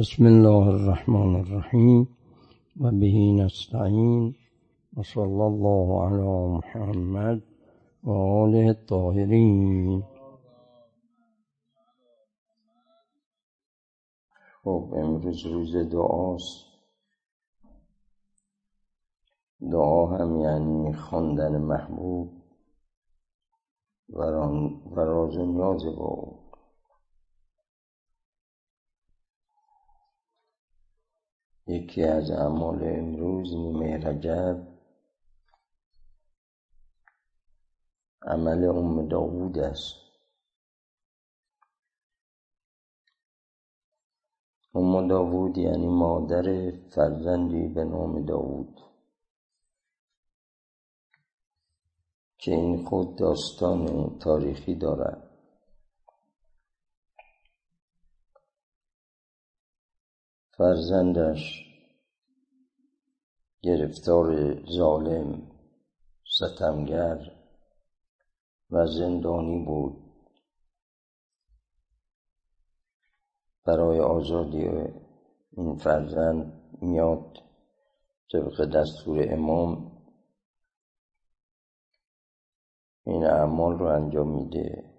بسم الله الرحمن الرحیم و به نستعین و صلی الله علی محمد و آله الطاهرین خب امروز روز دعاست. دعا هم یعنی خواندن محبوب و راز نیاز با یکی از اعمال امروز نیمه رجب. عمل ام داوود است. ام داوود یعنی مادر فرزندی به نام داوود که این خود داستان تاریخی دارد. فرزندش گرفتار ظالم ستمگر و زندانی بود. برای آزادی این فرزند میاد طبق دستور امام این اعمال رو انجام میده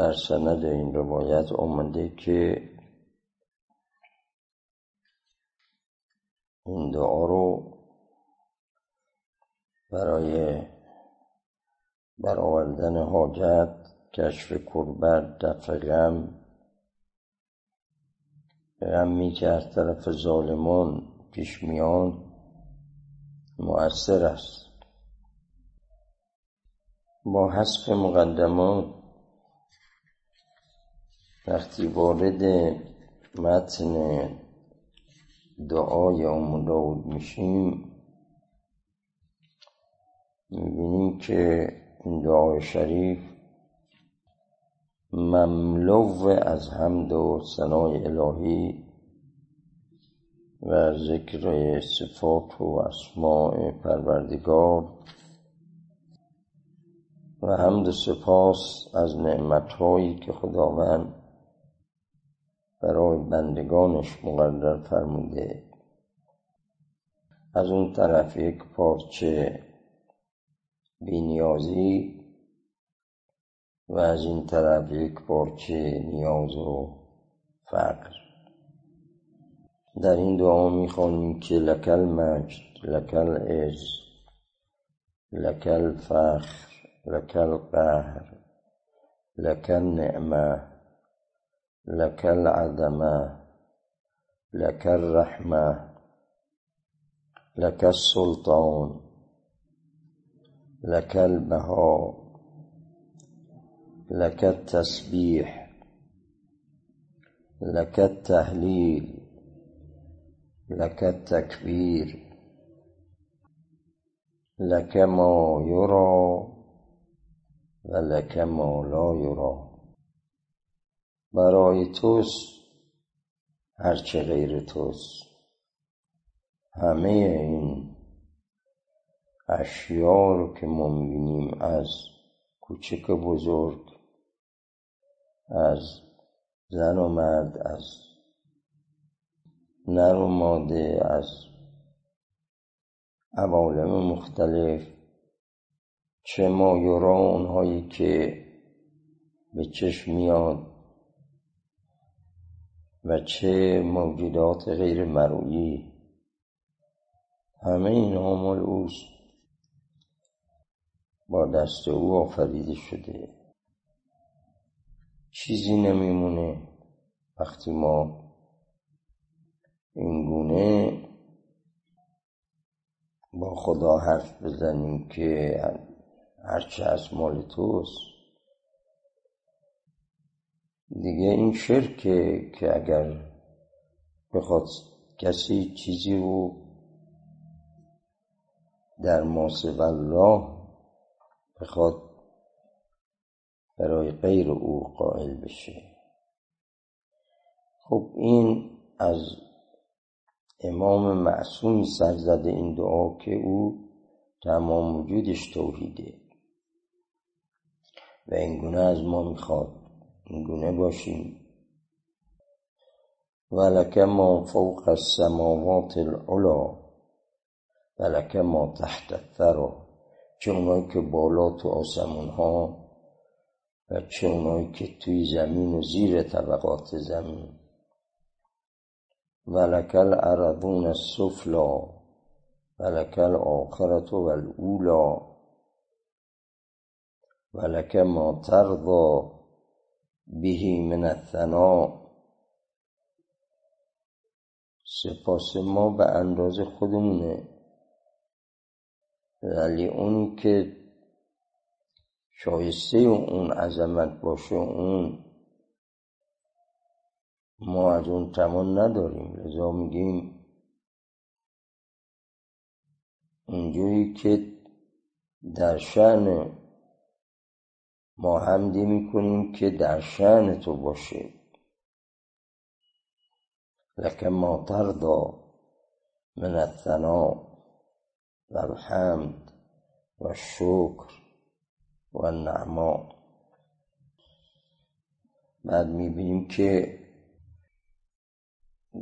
در سند این روایت آمده که این دعا رو برای برآوردن حاجت کشف کربت دفع غم غمی که از طرف ظالمان پیش میان مؤثر است. با حسب مقدمات وقتی وارد متن دعای ام داود میشیم می‌بینیم که این دعای شریف مملو از حمد و ثنای الهی و ذکر صفات و اسماع پروردگار و حمد سپاس از نعمتهایی که خداوند برای بندگانش مقرر فرموده. از اون طرف یک پارچه بینیازی و از این طرف یک پارچه نیاز و فقر. در این دعا می‌خوانیم که لکل مجد لکل از لکل فخر لکل قهر لکل نعمه لك العدمة لك الرحمة لك السلطان لك البهاء لك التسبيح لك التهليل لك التكبير لك ما يرى ولك ما لا يرى. برای توست هرچه غیر توست. همه این اشیا رو که ما می‌بینیم از کوچک بزرگ از زن و مرد از نر و ماده از عوالم مختلف چه ما یورا اونهایی که به چشم میاد. و چه موجودات غیر مرویی همه این مال اوست. با دست او آفریده شده. چیزی نمیمونه. وقتی ما این گونه با خدا حرف بزنیم که هرچه از مال توست دیگه این شرکه که اگر بخواد کسی چیزی رو در ماسب الله بخواد برای غیر او قائل بشه. خب این از امام معصومی سر زده این دعا که او تمام وجودش توحیده و اینگونه از ما می‌خواد. اینگونه باشیم. ولک ما فوق السماوات العلا ولک ما تحت الثرا چه اونایی که بالا تو آسمون ها و چه اونایی که توی زمین و زیر طبقات زمین. ولک الارضون السفلا ولک الاخرت و الاولا ولک ما ترضا بهی من الثناء سپاس ما به اندازه خودمونه. ولی اونی که شایسته اون عظمت باشه اون ما از اون توان نداریم. لذا میگیم اونجوری که در شعن ما حمدی می‌کنیم که در شعن تو باشه. لکه ما تردا من الثناء و الحمد و النعما بعد می‌بینیم که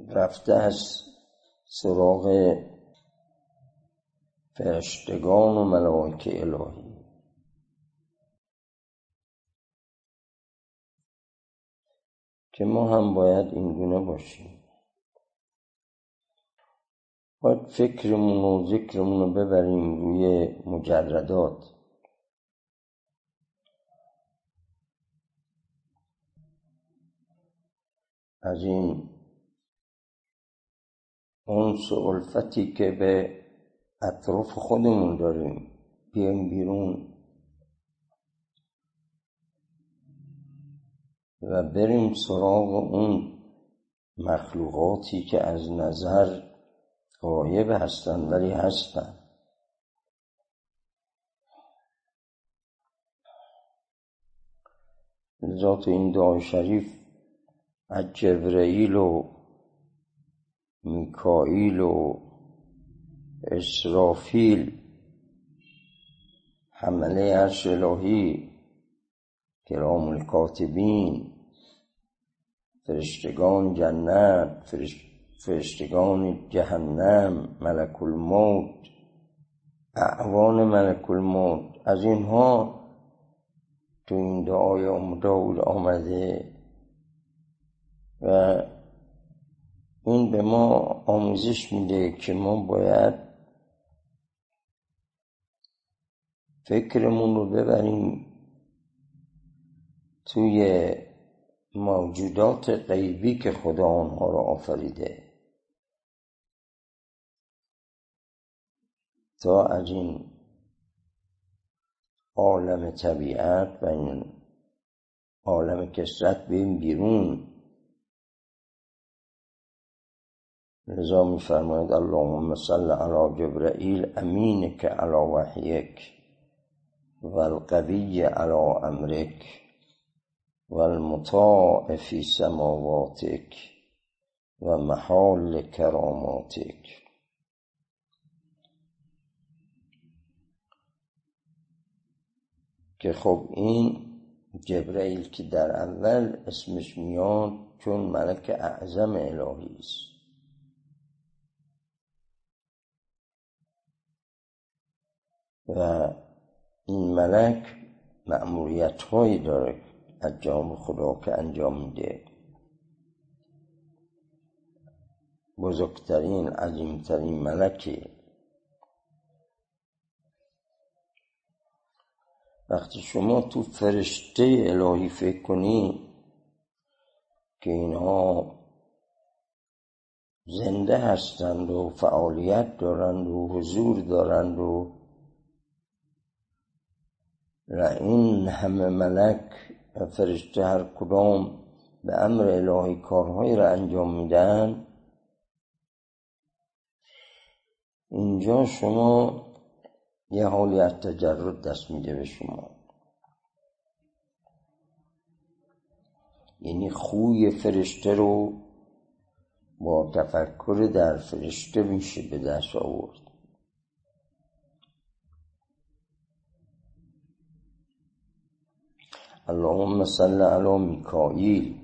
رفته از سراغ فرشتگان و ملائکه الهی. که ما هم باید اینگونه باشیم. باید فکرمون و ذکرمون رو ببریم روی مجردات. از این اونس و که به اطراف خودمون داریم بیایم بیرون. و بریم سراغ اون مخلوقاتی که از نظر غایب هستند ولی هستند ذات این دعای شریف از جبرئیل و میکائیل و اسرافیل حمله عرش الهی کرام الکاتبین فرشتگان جنت فرشتگان جهنم ملک الموت اعوان ملک الموت از اینها تو این دعای ام داود آمده و این به ما آموزش میده که ما باید فکرمون رو ببریم توی موجودات غیبی که خدا آنها را آفریده. تا از این عالم طبیعت و این عالم کسرت بیم بیرون. لذا میفرماید اللهم صل علی جبرائیل امینک علی وحیک و القوی علی امرک. و المطاع فی سماواتک و محال کراماتک. که خب این جبرئیل که در اول اسمش میاد چون ملک اعظم الهی است. و این ملک مأموریت هایی داره از جام خدا که انجام میده. بزرگترین عظیمترین ملکی وقتی شما تو فرشته الهی فکر کنی که اینها زنده هستند و فعالیت دارند و حضور دارند و و این همه ملک و فرشته هر کدام به امر الهی کارهایی را انجام میدن. اینجا شما یه حالی از تجرد دست میده به شما. یعنی خوی فرشته رو با تفکر در فرشته میشه به دست آورد. اللهم صل علی میکائیل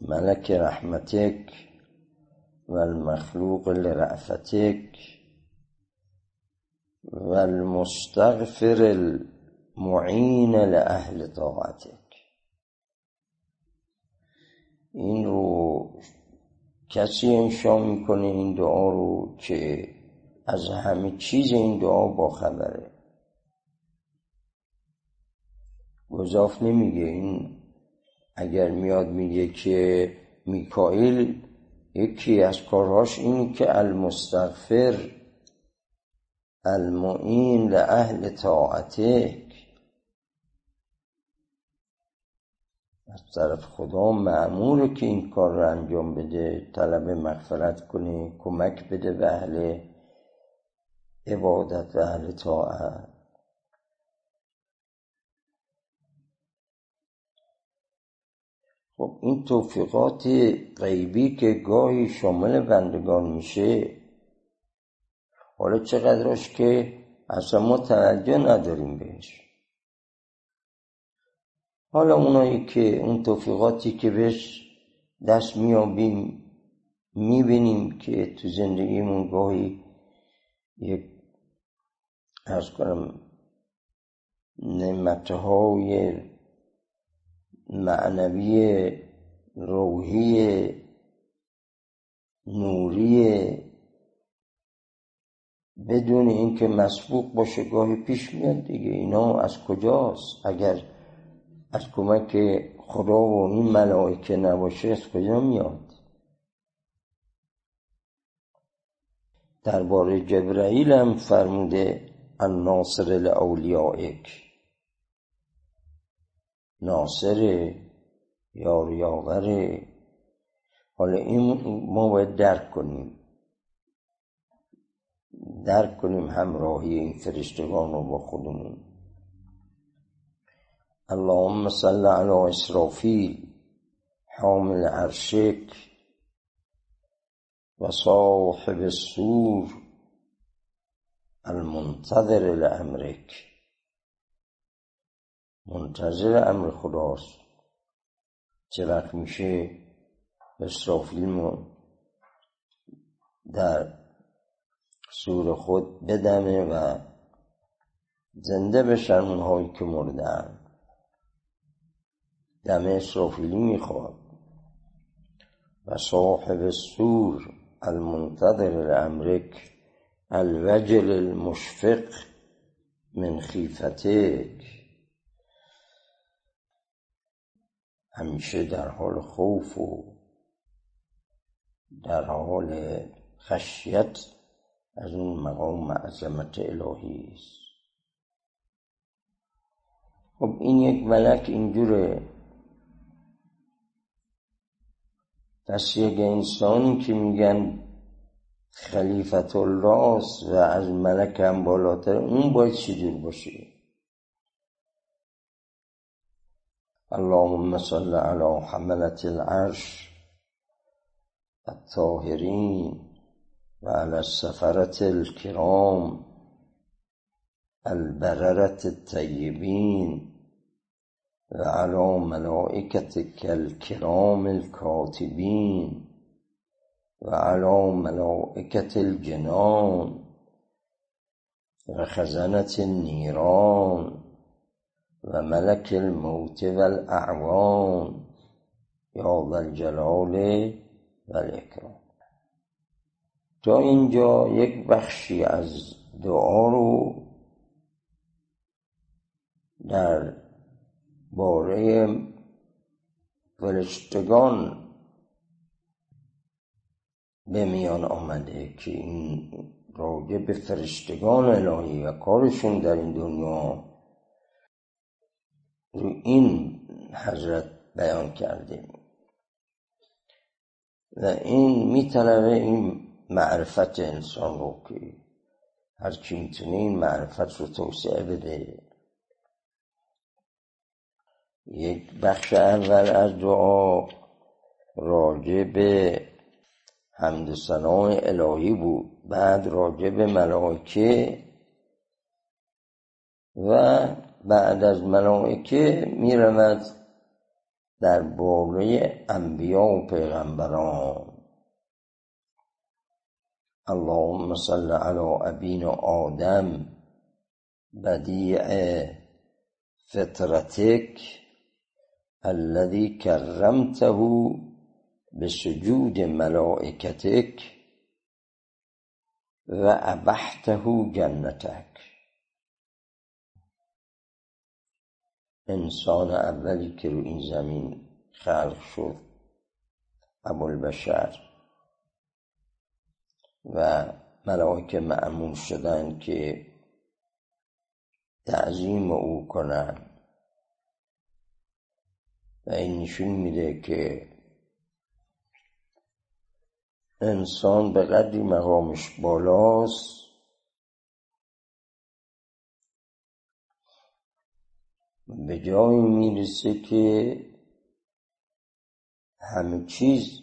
ملک رحمتک و المخلوق لرعفتک و المستغفر المعین لأهل طاعتک این رو کسی انشا می‌کنه این دعا رو که از همه چیز این دعا با گذاف نمیگه. این اگر میاد میگه که میکائیل یکی از کارهاش اینه که المستغفر المعین لأهل طاعته از طرف خدا معموله که این کار رو انجام بده طلب مغفرت کنه کمک بده به اهل عبادت و اهل طاعت. خب این توفیقات غیبی که گاهی شامل بندگان میشه حالا چقدرش که اصلا ما توجه نداریم بهش. حالا اونایی که اون توفیقاتی که بهش دست میابیم می‌بینیم که تو زندگیمون گاهی یک ارز کنم نعمتهای معنوی روحی نوری بدون اینکه مسبوق باشه گاهی پیش میاد دیگه. اینا از کجاست؟ اگر از کمک خدا و این ملائکه نباشه از کجا میاد؟ درباره جبرائیل هم فرموده الناصر لاولیائک ناصر یار یاور. حالا این ما باید درک کنیم. درک کنیم همراهی این فرشتگان رو با خودمون. اللهم صل على اسرافیل حامل عرشک و صاحب السور المنتظر لامرک منتظر امر خداست. چه وقت میشه اسرافیل در سور خود بدمه و زنده بشن اونهایی که مردن. دم اسرافیلی می‌خواد. و صاحب سور المنتظر الامرک الوجل المشفق من خیفتک همیشه در حال خوف و در حال خشیت از اون مقام عظمت الهی است. خب این یک ملک اینجوره. پس یک انسانی که میگن خلیفت الله و از ملک هم بالاتر اون باید چجور باشه؟ اللهم صل على حملة العرش الطاهرين وعلى السفرة الكرام البررة الطيبين وعلى ملائكتك الكرام الكاتبين وعلى ملائكة الجنان وخزنة النيران وملك الموت والأعوان يا ذا الجلال والإكرام تا اینجا یک بخشی از دعا رو در باره فرشتگان به میان آمده که این راجع به فرشتگان الهی و کارشون در این دنیا رو این حضرت بیان کرده و این میطلبه این معرفت انسان رو که هر کی می‌تونه این معرفت رو توسعه بده. یک بخش اول از دعا راجع به حمد و الهی بود. بعد راجع به ملائکه و بعد از ملائکه می‌رود در باره انبیا و پیغمبران. اللهم صل علی ابینا آدم بدیع فطرتک الذي کرمته بسجود ملائکتک و ابحته جنتک. انسان اولی که رو این زمین خلق شد ابوالبشر. و ملائکه معمول شدن که تعظیم او کنن. و این نشون میده که انسان به قدری مقامش بالاست به جایی می‌رسه که همه چیز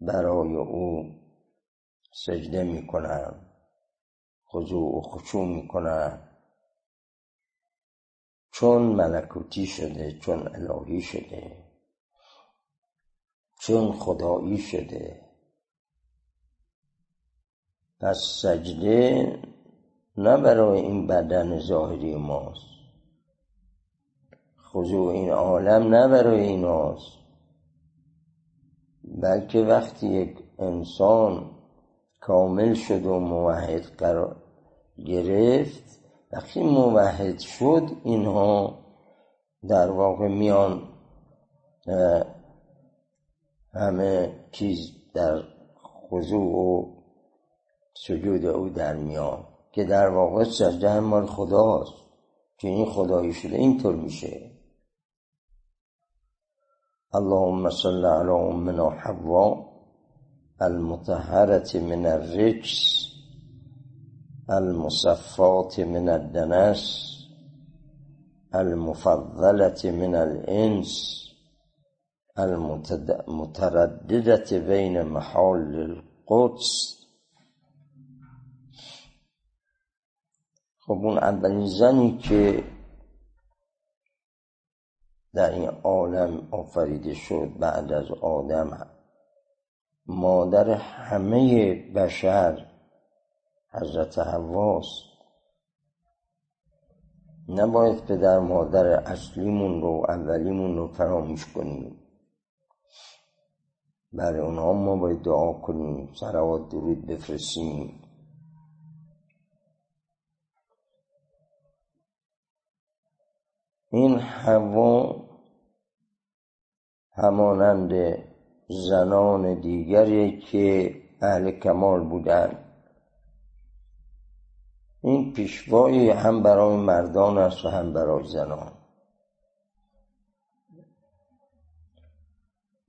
برای او سجده می‌کنن خضوع و خشوع می‌کنن. چون ملکوتی شده چون الهی شده چون خدایی شده پس سجده نه برای این بدن ظاهری ماست. خضوع این عالم نه برای ایناست. بلکه وقتی یک انسان کامل شد و موحد قرار گرفت وقتی موحد شد اینها در واقع میان همه چیز در خضوع و سجود او در میان که در واقع سجده مال خداست که این خدایی شده اینطور میشه. اللهم صل على امنا حوا المطهرة من الرجس المصفات من الدنس المفضلة من الإنس المترددة بين محال القدس. خب اون اولین زنی که در این عالم آفریده شد بعد از آدم مادر همه بشر حضرت حواست نباید پدر مادر اصلیمون رو اولیمون رو فراموش کنیم. برای اونها ما باید دعا کنیم سروات درود بفرستیم. این هوا همانند زنان دیگری که اهل کمال بودند. این پیشوایی هم برای مردان است و هم برای زنان.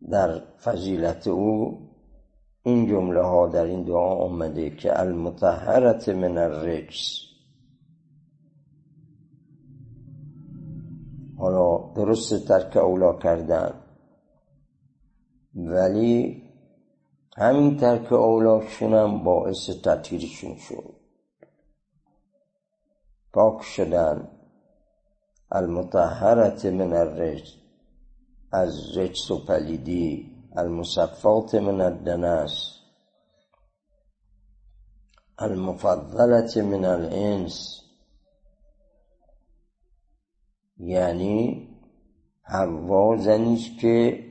در فضیلت او این جمله ها در این دعا آمده که المتحرت من الرجس. درست ترک اولا کردن. ولی همین ترک اولاشون هم باعث تطهیرشون شد. پاک شدن. المتحرت من الرجس. از رجس و پلیدی. المصفات من الدنس. المفضلت من الانس. یعنی حوا زنیش که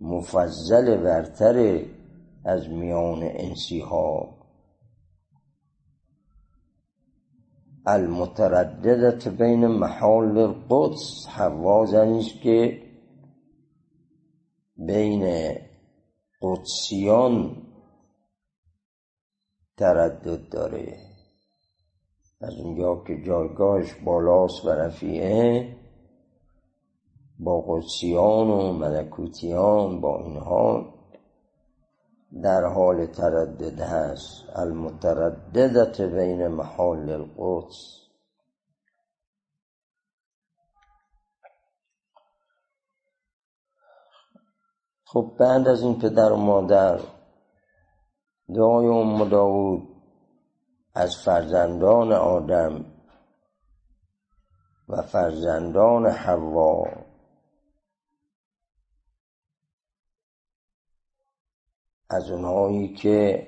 مفضل برتر از میان انسی ها المترددت بین محال القدس. حوا زنیش که بین قدسیان تردد داره. از اونجا که جایگاهش بالاست و رفیعه با قدسیان و ملکوتیان با اینها در حال تردد هست. المترددت بین محال القدس. خب بعد از این پدر و مادر دعای ام داود از فرزندان آدم و فرزندان حوا از اونهایی که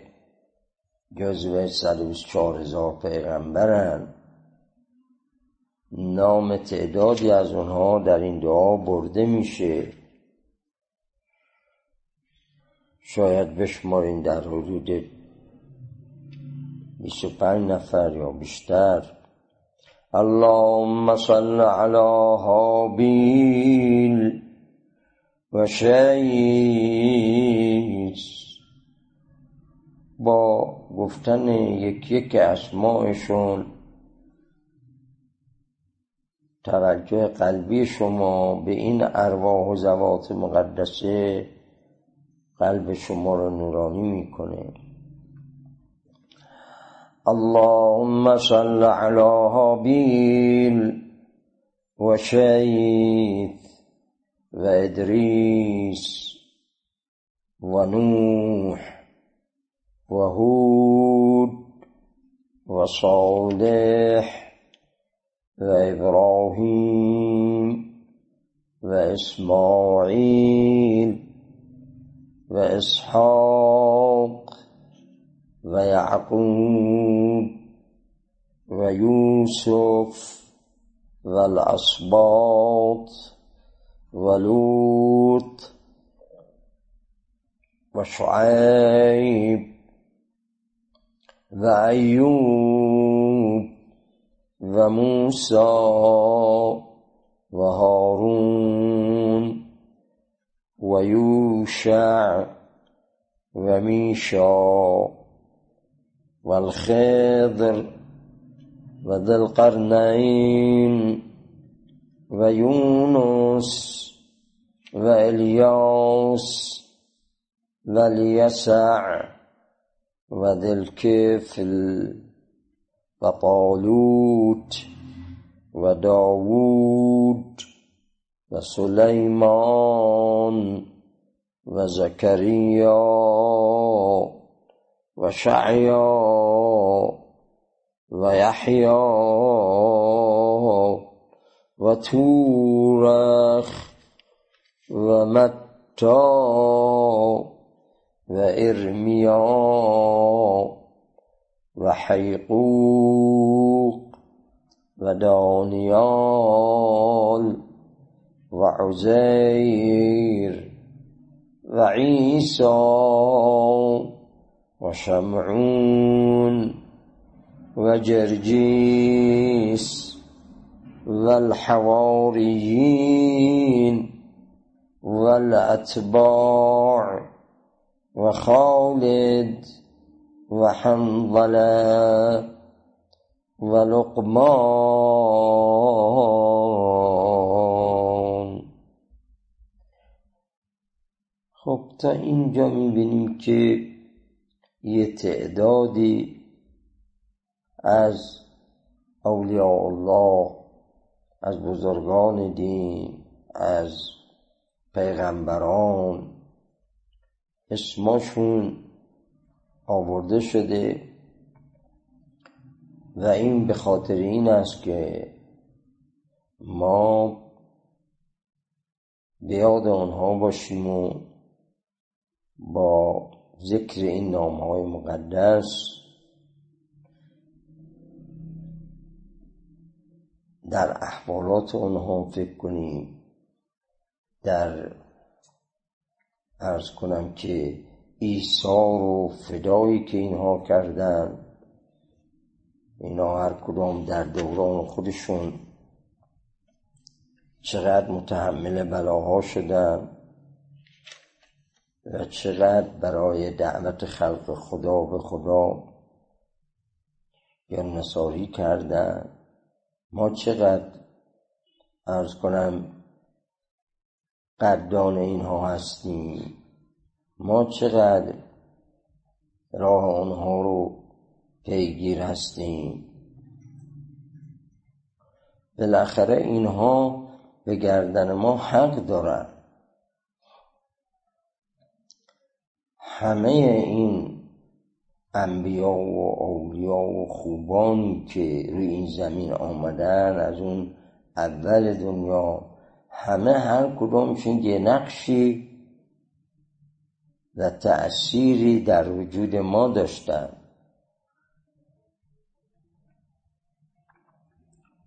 جزو 124 هزار پیغمبرن نام تعدادی از اونها در این دعا برده میشه. شاید بشمارین در حدود 25 نفر یا بیشتر. اللهم صل على و شیس با گفتن یک یک اسماعشون توجه قلبی شما به این ارواح و زوات مقدسه قلب شما رو نورانی می‌کنه. اللهم صل على و شیث و وهود وصالح وإبراهيم وإسماعيل وإسحاق ويعقوب ويوسف والأصباط ولوط وشعيب وأيوب وموسى وهارون ويوشع وميشا والخضر وذي القرنين ويونس وإلياس واليسع و الکفل و طالوت و داوود و سلیمان و زکریا و شعیا و یحیا و تورخ و متا وإرمياء وحيقوق ودانيال وعزير وعيسى وشمعون وجرجيس والحواريين والأتباع و خالد و حنظله و لقمان. خب تا اینجا می‌بینیم که یه تعدادی از اولیاء الله از بزرگان دین از پیغمبران اسمشون آورده شده و این به خاطر این است که ما به یاد آنها باشیم و با ذکر این نام های مقدس در احوالات آنها فکر کنیم در ارز کنم که ایثار و فدایی که اینها کردن اینا هر کدام در دوران خودشون چقدر متحمل بلاها شدن و چقدر برای دعوت خلق خدا به خدا یا نصاری کردن. ما چقدر ارز کنم قدردان اینها هستیم. ما چقدر راه آنها رو پیگیر هستیم. بالاخره اینها به گردن ما حق دارن. همه این انبیا و اولیا و خوبانی که روی این زمین آمدن از اون اول دنیا همه هر کدومشون یه نقشی و تأثیری در وجود ما داشتن.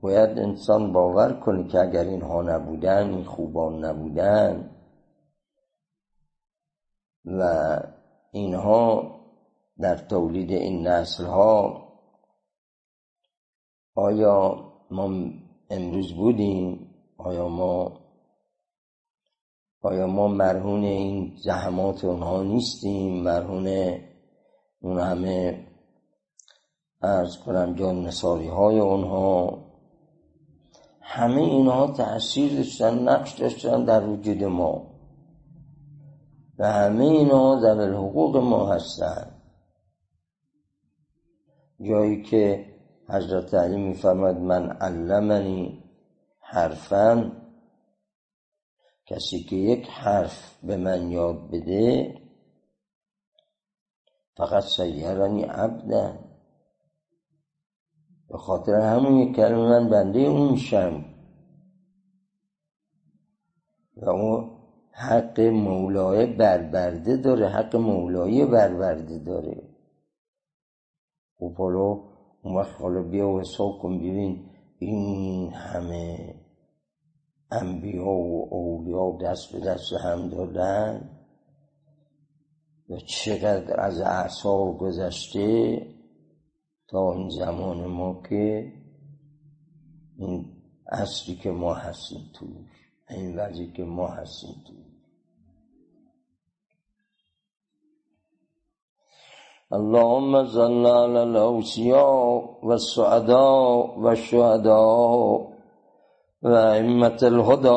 باید انسان باور کنه که اگر اینها نبودن این خوبان نبودن و اینها در تولید این نسل ها آیا ما امروز بودیم؟ آیا ما آیا ما مرهون این زحمات اونها نیستیم؟ مرهون اون همه ارز کنم جان نساری های اونها. همه اینها تاثیر داشتن نقش داشتن در وجود ما. و همه اینها در حقوق ما هستند جایی که حضرت علی میفرماد من علمنی حرفا کسی که یک حرف به من یاد بده فقط سیرنی عبدن. به خاطر همون یک کلمه من بنده اون میشم و اون حق مولای بربرده داره حق مولایی بربرده داره. خب حالا اون وقت حالا بیا و حساب کن ببین این همه انبیا و اولیا دست به دست هم دادن و چقدر از اعصار گذشته تا این زمان ما که این اصلی که ما هستیم توش این وضعی که ما هستیم توش. اللهم صل على الأوصياء والسعداء والشهداء وأئمة الهدى.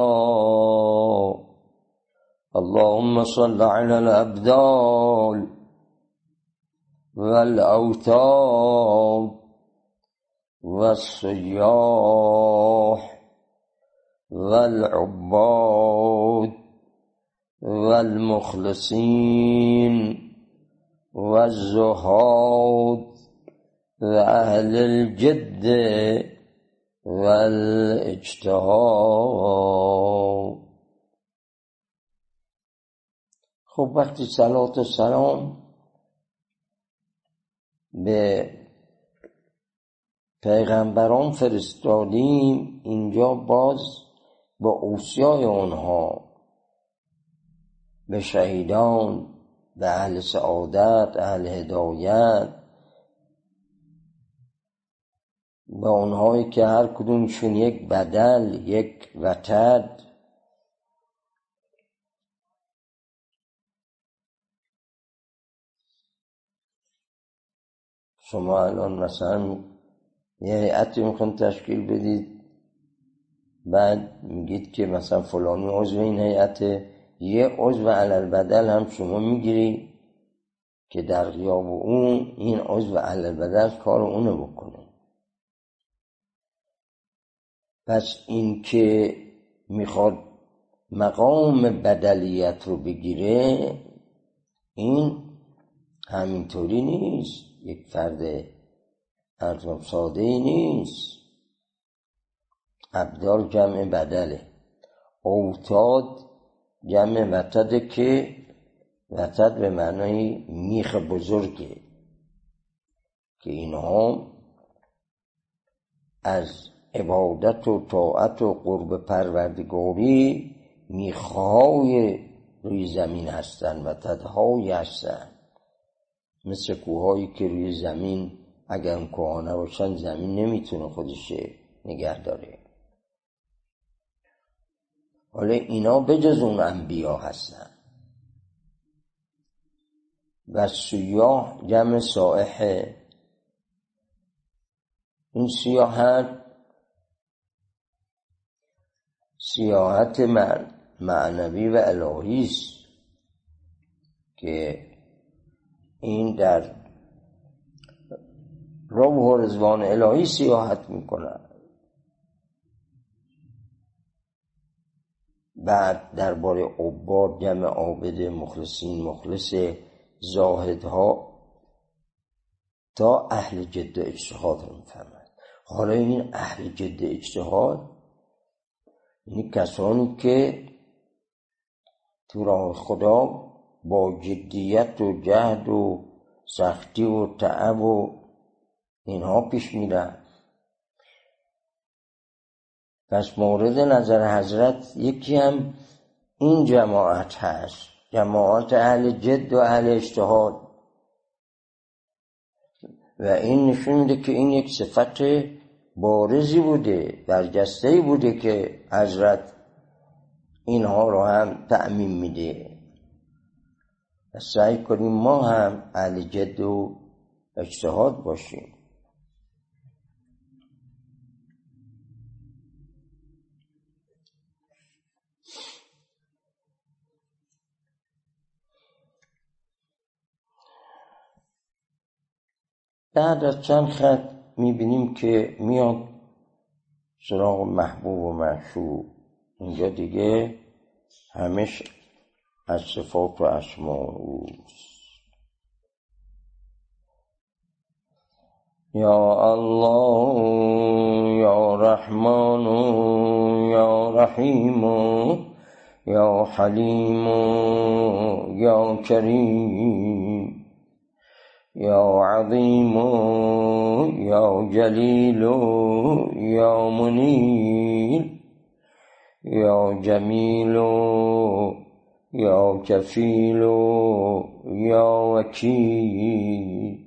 اللهم صل على الأبدال والأوتاد والسياح والعباد والمخلصين. والزهاد وأهل الجد والاجتهاد خب وقتی صلات و سلام به پیغمبران فرستادیم اینجا باز با اوسیای آنها به شهیدان به اهل سعادت اهل هدایت. به اونهایی که هر کدومشون یک بدل یک وتد شما الان مثلا یه هیئتی می‌خوان تشکیل بدید بعد میگید که مثلا فلانی عضو این هیئته. یه عضو علل بدل هم شما می‌گیری که در غیاب اون این عضو علل بدل کار اونو بکنه. پس این که می‌خواد مقام بدلیت رو بگیره این همینطوری نیست. یک فرد ارزم ساده نیست. ابدال جمع بدله. اوتاد جمع وتد که وتد به معنای میخ بزرگه که اینها از عبادت و طاعت و قرب پروردگاری میخهای روی زمین هستن و تدهایی هستن. مثل کوهایی که روی زمین اگر کوه نباشن زمین نمی‌تونه خودش نگه داره. حالا اینا بجز اون انبیا هستن. و سیاه جمع سائحه. این سیاحت سیاحت معنوی و الهی است که این در روح و رزوان الهی سیاحت می‌کنن بعد درباره عباد جمع عابد مخلصین مخلص زاهدها تا اهل جد اجتهاد رو می‌فهمد حالا این اهل جد اجتهاد یعنی کسانی که تو راه خدا با جدیت و جهد و سختی و تعب و اینها پیش میرن. پس مورد نظر حضرت یکی هم این جماعت هست. جماعت اهل جد و اهل اجتهاد. و این نشون میده که این یک صفت بارزی بوده برجسته بوده که حضرت اینها رو هم تعمین میده. سعی کنیم ما هم اهل جد و اجتهاد باشیم. بعد از چند خط می‌بینیم که میاد سراغ محبوب و معشوق. اینجا دیگه همش از صفات و اسما اوست. یا الله یا رحمان یا رحیم یا حلیم یا کریم. يا عظيم يا جليل يا منير. يا جميل يا كفيل يا وكيل.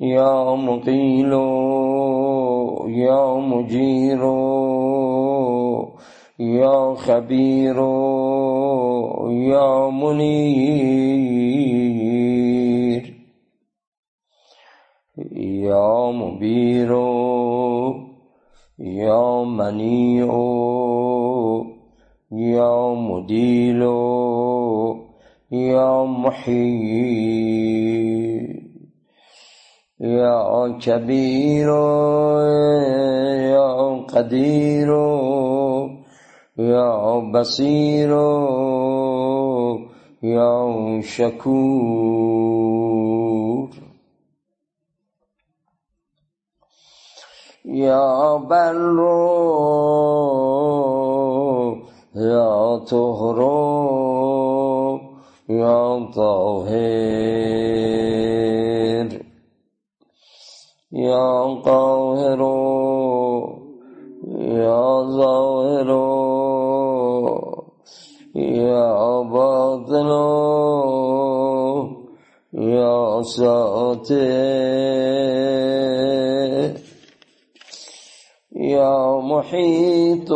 يا مقيل يا مجير يا خبير. يا منير. يا مبير. يا منيع. يا مديل يا محيي. يا كبير. يا قدير. يا بصير. يا شكور يا بر يا طهر يا طاهر. يا قاهر يا ظاهر. یا باطن یا ساتر یا محیط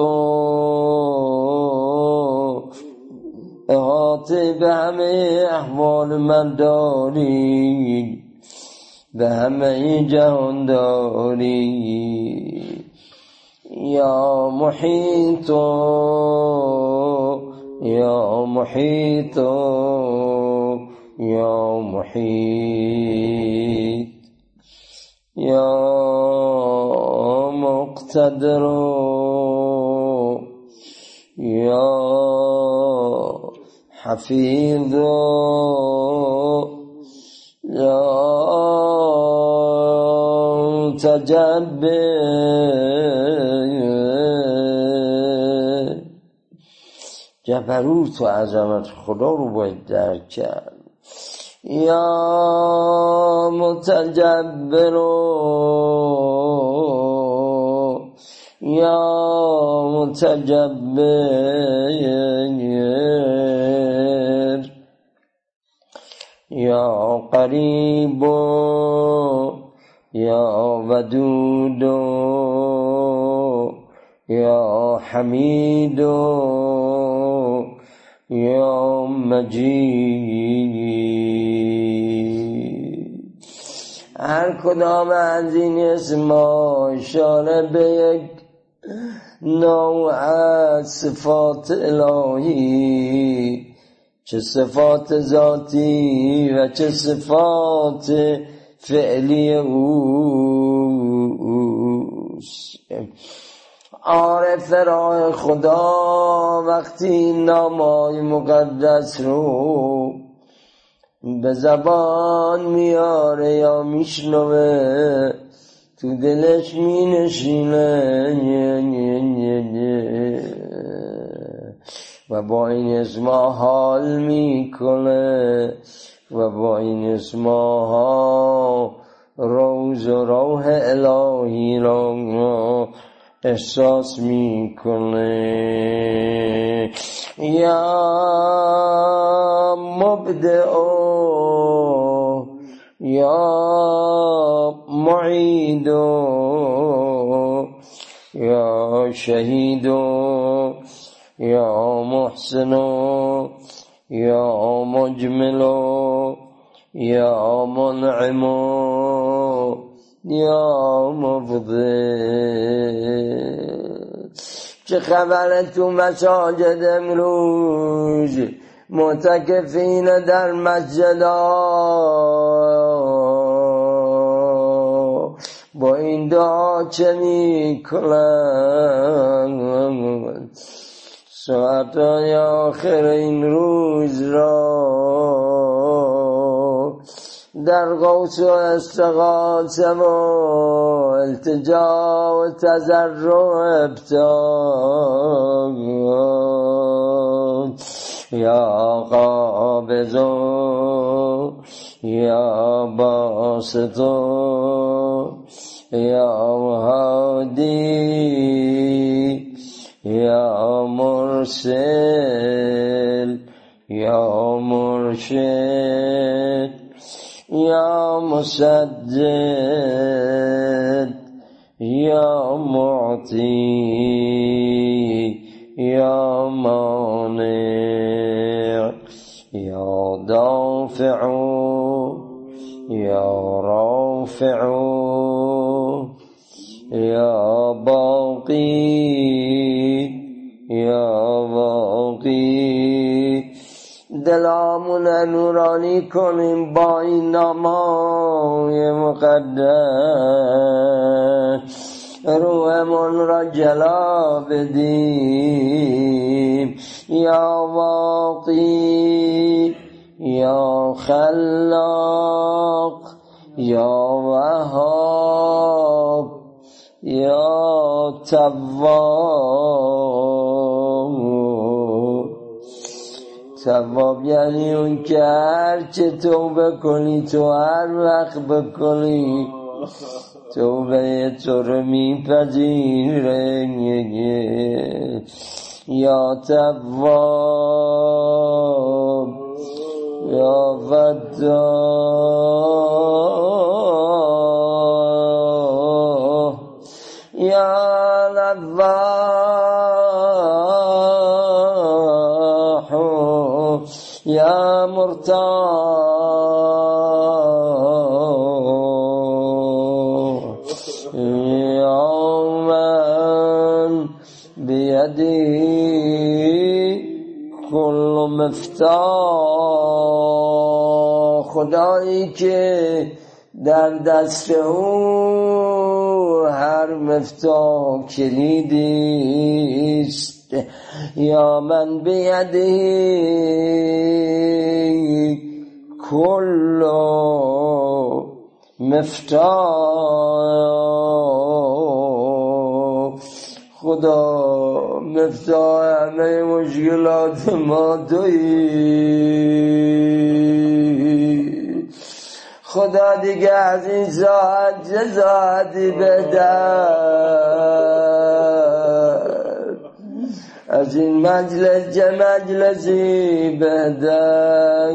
احاطه به احوال من داری به همه جهان داری يا محيط يا محيط. يا مقتدر يا حفيظ يا تجبر جبروت و عظمت خدا رو باید درک کرد. یا متجبر یا متجبر یا قریب یا ودود یا حمید یا مجید هر کدام از این اسم اشاره به یک نوع صفات الهی چه صفات ذاتی و چه صفات فعلی اوست. عارف راه خدا وقتی نامای مقدس رو به زبان میاره یا میشنوه تو دلش می نشینه و با این اسما حال می‌کنه و با این اسماها روز و روح الهی را احساس می‌کنه. یا مبدع یا معید یا شهید یا محسن یا مجمل یا منعم یا مفضل چه خبر تو مساجد امروز؟ معتکفین در مسجد با این دعا چه می کنن ساعتای آخر این روز را. در قوس و استغاثه و التجا و تذرع ابتاب یا قابض یا باسط یا هادی یا مرسل یا مرشد. يا مسدد يا معطي يا مانع يا دافع يا رافع يا باقي يا با دلامون نورانی کنیم با این نامای مقدس. روحمون را جلا بدیم. یا واقی یا خلاق یا وهاب یا تواب. ثواب یعنی اون که هر چه توبه کنی تو هر وقت بکنی توبه تو رو میپذیره. یا تواب یا ودا. یا لواح مرتاح من بیدی کل مفتاح خدایی که در دست او هر مفتاح کلیدی است یا من بیده کل مفتاح. خدا مفتاح همه مشکلات ما تویی خدا دیگه از این ساعت چه ساعتی بهتر از این مجلس چه مجلسی بهتر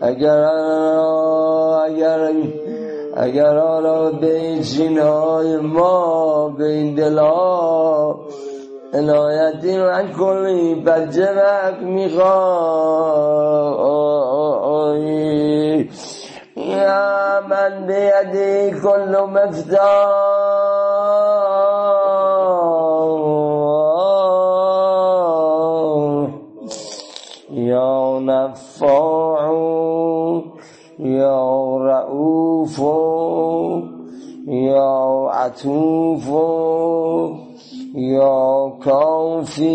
اگر اگر اگر آنها به این سینهای ما به این دلها عنایتی من کنی بچه وقت می‌خوای. يا من بيدي كل مفتاح يا نفاع يا رؤوف يا عتوف يا كافي.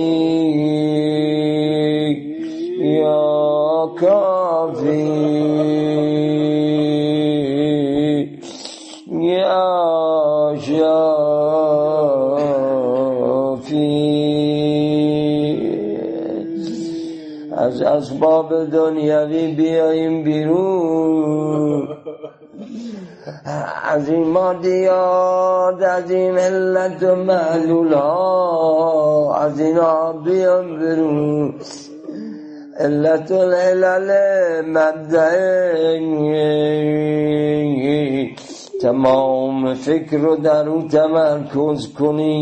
یا کافی یا شافی. از اسباب دنیوی بیاییم بیرون. از این مادیات از این علت و معلول ها از اینا بیان برون علت العلل مبدع تمام فکر رو در اون تمرکز کنی.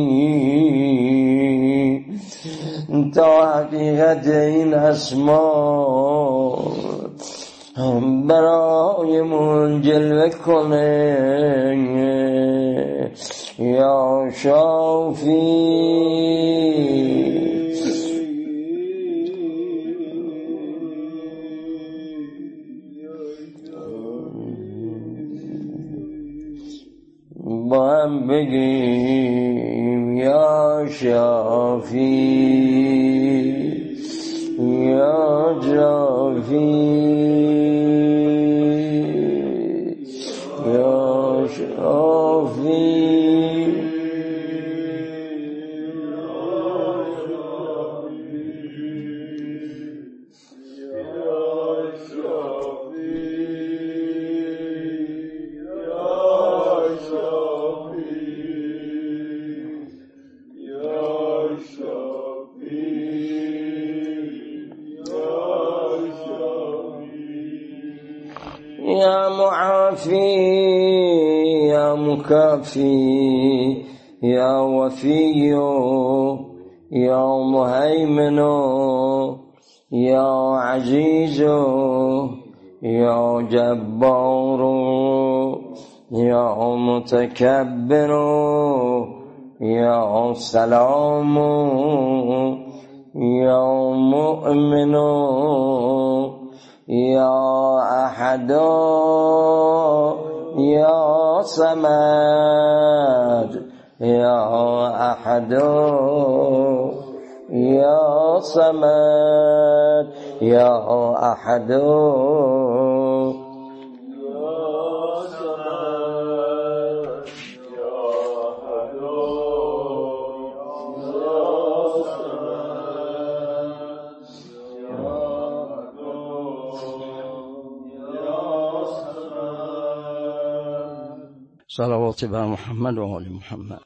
تا حقیقت این اسما برای جلوه کنه. یا شافی. با هم بگیم یا شافی یا جافی يا يا مكافي يا وفي يا مهيمن يا عزيز يا جبار يا متكبر يا سلام يا مؤمن یا أحد يا صمد يا أحد يا صمد يا أحد. صلوات بها محمد وآل محمد.